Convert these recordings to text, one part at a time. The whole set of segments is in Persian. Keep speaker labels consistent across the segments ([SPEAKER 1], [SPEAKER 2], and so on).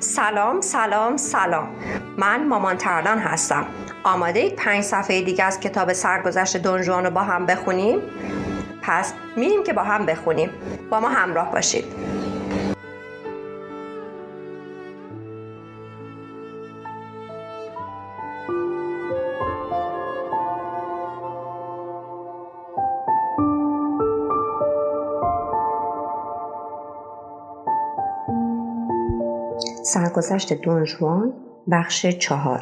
[SPEAKER 1] سلام سلام سلام. من مامان تردان هستم. آماده اید پنج صفحه دیگه از کتاب سرگذشت دونجوان رو با هم بخونیم؟ پس میریم که با هم بخونیم. با ما همراه باشید. سرگذشت دونجوان بخش چهار.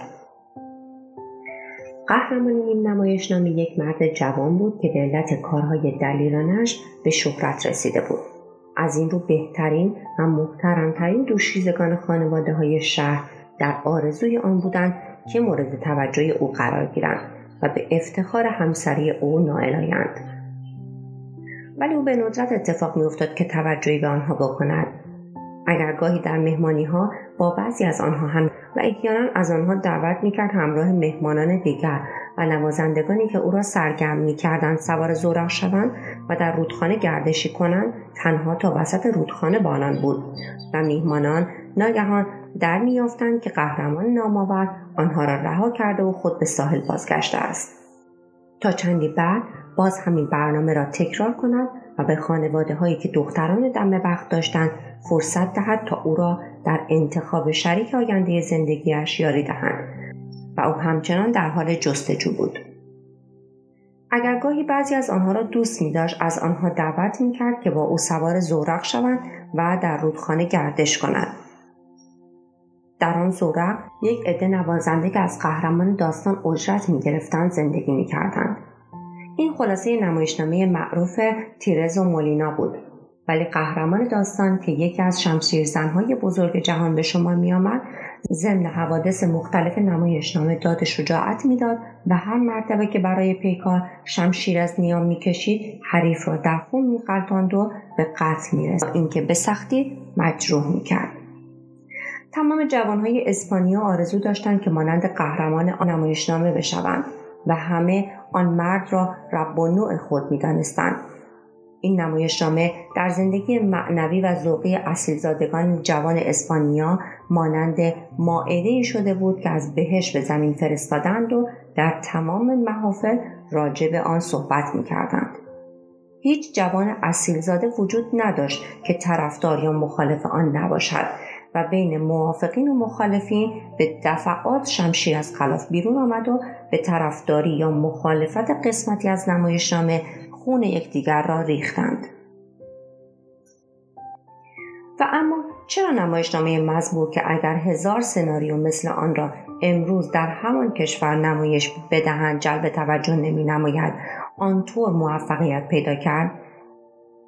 [SPEAKER 1] قهرمان این نمایشنامه یک مرد جوان بود که به علت کارهای دلیرانش به شهرت رسیده بود. از این رو بهترین و محترمترین دوشیزگان خانواده های شهر در آرزوی آن بودند که مورد توجه او قرار گیرند و به افتخار همسری او نائل آیند ولی او به ندرت اتفاق میافتاد که توجهی به آنها بکند اگر گاهی در مهمانی ها با بعضی از آنها هم و احیانا از آنها دعوت می‌کرد همراه مهمانان دیگر و نوازندگانی که او را سرگرم می‌کردند سوار زورق شوند و در رودخانه گردشی کنند تنها تا وسط رودخانه با آنان بود و میهمانان ناگهان در میافتند که قهرمان نامآور آنها را رها کرده و خود به ساحل بازگشته است. تا چندی بعد باز همین برنامه را تکرار کند و به خانواده هایی که دختران دم بخت داشتند فرصت دهد تا او را در انتخاب شریک آینده زندگیش یاری دهند و او همچنان در حال جستجو بود اگر گاهی بعضی از آنها را دوست می داشت از آنها دعوت می کرد که با او سوار زورق شوند و در رودخانه گردش کنند در آن زورق یک عده نوازنده که از قهرمان داستان اجرت می گرفتند زندگی می کردند. این خلاصه نمایشنامه معروف تیرز و مولینا بود. ولی قهرمان داستان که یکی از شمشیر زنهای بزرگ جهان به شما می آمد ضمن حوادث مختلف نمایشنامه داد شجاعت می‌داد و هر مرتبه که برای پیکار شمشیر از نیام می‌کشید حریف را در خون میقلتاند و به قتل میرساند اینکه به سختی مجروح می‌کرد. تمام جوانهای اسپانیا آرزو داشتند که مانند قهرمان آن نمایشنامه بشوند و همه آن مرد را رب و نوع خود می‌دانستند این نمایشنامه در زندگی معنوی و ذوقی اصیلزادگان جوان اسپانیا مانند ماعده شده بود که از بهش به زمین فرستادند و در تمام محافل راجع به آن صحبت می کردند. هیچ جوان اصیلزاده وجود نداشت که طرفدار یا مخالف آن نباشد بین موافقین و مخالفین به دفعات شمشیر از خلاف بیرون آمد و به طرفداری یا مخالفت قسمتی از نمایشنامه خون یکدیگر را ریختند. و اما چرا نمایشنامه مزبور که اگر هزار سناریو مثل آن را امروز در همان کشور نمایش بدهند جلب توجه نمی نماید آنطور موفقیت پیدا کرد؟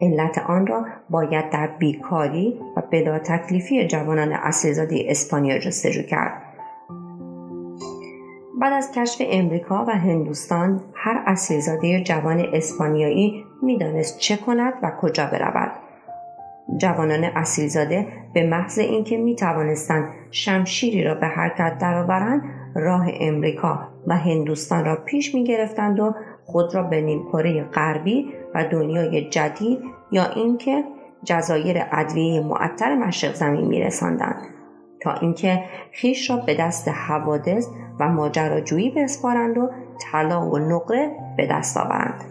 [SPEAKER 1] علت آن را باید در بیکاری و بلا تکلیفی جوانان اصلیزاده اسپانیا جستجو کرد. بعد از کشف امریکا و هندوستان هر اصلیزاده جوان اسپانیایی می‌دانست چه کند و کجا برود. جوانان اصیلزاده به محض اینکه می توانستند شمشیری را به حرکت درآورند راه امریکا و هندوستان را پیش می گرفتند و خود را به نیمکره غربی و دنیای جدید یا اینکه جزایر ادویه معطر مشرق زمین می رساندند. تا اینکه خیش را به دست حوادث و ماجراجویی بسپارند و طلا و نقره به دست آورند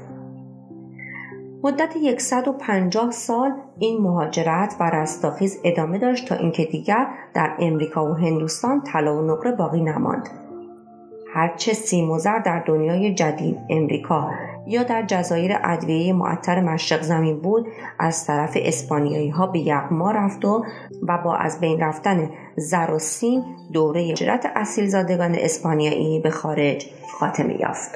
[SPEAKER 1] مدت 150 سال این مهاجرت و رستاخیز ادامه داشت تا اینکه دیگر در امریکا و هندوستان طلا و نقره باقی نماند هرچه سیم و زر در دنیای جدید امریکا یا در جزایر ادویه معطر مشرق زمین بود از طرف اسپانیایی ها به یغما رفت و و با از بین رفتن زر و سیم دوره اصیل اصیلزادگان اسپانیایی به خارج خاتمه یافت.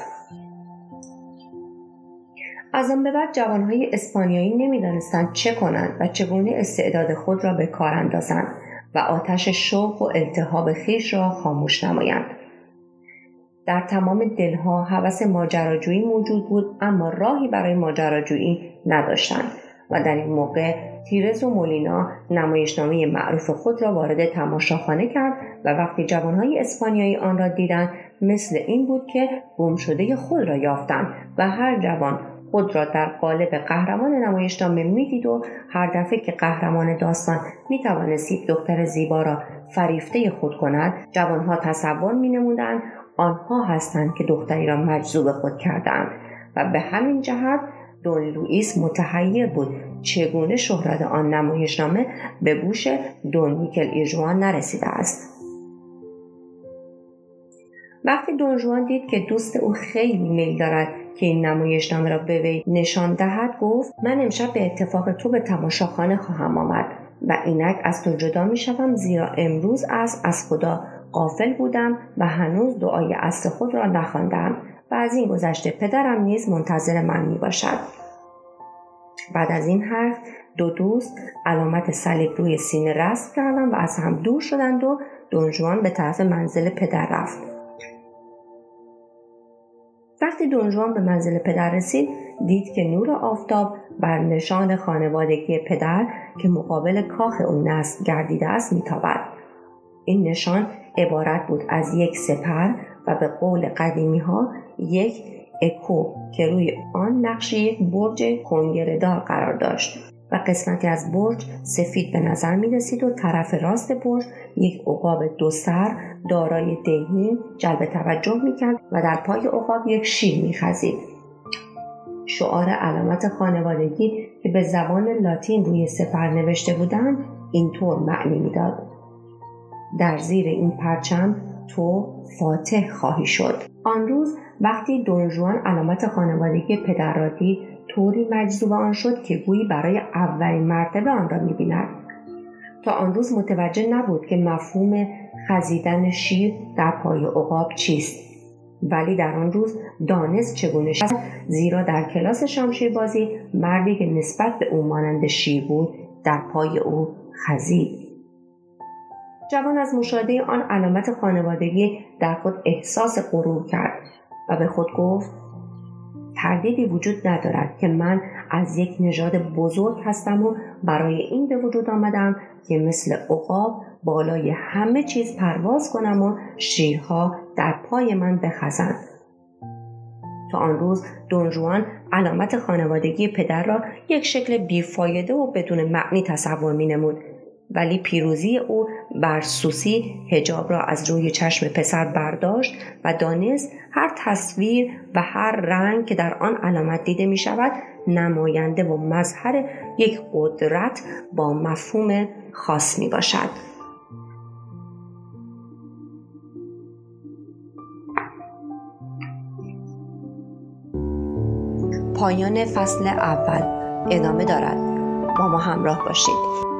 [SPEAKER 1] از آن به بعد جوانهای اسپانیایی نمی‌دانستند چه کنند و چگونه استعداد خود را به کار اندازند و آتش شوق و التهاب خیش را خاموش نمایند. در تمام دلها هوس ماجراجویی موجود بود اما راهی برای ماجراجویی نداشتند و در این موقع تیرز و مولینا نمایشنامه معروف خود را وارد تماشاخانه کرد و وقتی جوانهای اسپانیایی آن را دیدند مثل این بود که گم شده خود را یافتند و هر جوان خود را در قالب قهرمان نمایشنامه می‌دید و هر دفعه که قهرمان داستان می‌توانست یک دختر زیبا را فریفته خود کند جوانها تصور مینمودند آنها هستند که دختری را مجذوب خود کردند و به همین جهت دون لوئیس متحیر بود. چگونه شهرت آن نمایشنامه به گوش دون میکل ایژوان نرسیده است؟ وقتی دونجوان دید که دوست او خیلی میل دارد که این نمایشنامه را به وی نشان دهد گفت من امشب به اتفاق تو به تماشاخانه خواهم آمد و اینک از تو جدا می شوم زیرا امروز از از خدا قافل بودم و هنوز دعای اصل خود را نخواندم و از این گذشته پدرم نیز منتظر من می باشد. بعد از این حرف دو دوست علامت صلیب روی سینه رسم کردند و از هم دور شدند و دونجوان به طرف منزل پدر رفت وقتی دونجوان به منزل پدر رسید دید که نور آفتاب بر نشان خانوادگی پدر که مقابل کاخ او نصب گردیده است میتابد این نشان عبارت بود از یک سپر و به قول قدیمی ها یک اکو که روی آن نقش یک برج کنگرهدار قرار داشت و قسمتی از برج سفید به نظر می رسید و طرف راست برج یک عقاب دو سر دارای دهنی جلب توجه می کرد و در پای عقاب یک شیر می خزید. شعار علامت خانوادگی که به زبان لاتین روی سفر نوشته بودند اینطور معنی می‌داد در زیر این پرچم تو فاتح خواهی شد. آن روز وقتی دونجوان علامت خانوادگی پدر را دید طوری مجذوب آن شد که گویی برای اولین مرتبه آن را می‌بیند. تا آن روز متوجه نبود که مفهوم خزیدن شیر در پای عقاب چیست. ولی در آن روز دانست چگونه شد زیرا در کلاس شمشیربازی مردی که نسبت به او مانند شیر بود در پای او خزید. جوان از مشاهده آن علامت خانوادگی در خود احساس غرور کرد و به خود گفت تردیدی وجود ندارد که من از یک نژاد بزرگ هستم و برای این به وجود آمدم که مثل عقاب بالای همه چیز پرواز کنم و شیرها در پای من بخزند. تا آن روز دونجوان علامت خانوادگی پدر را یک شکل بیفایده و بدون معنی تصور می نمود ولی پیروزی او بر سوسی هجاب را از روی چشم پسر برداشت و دانست هر تصویر و هر رنگ که در آن علامت دیده می شود نماینده و مظهر یک قدرت با مفهوم خاص می باشد. پایان فصل اول ادامه دارد با ما همراه باشید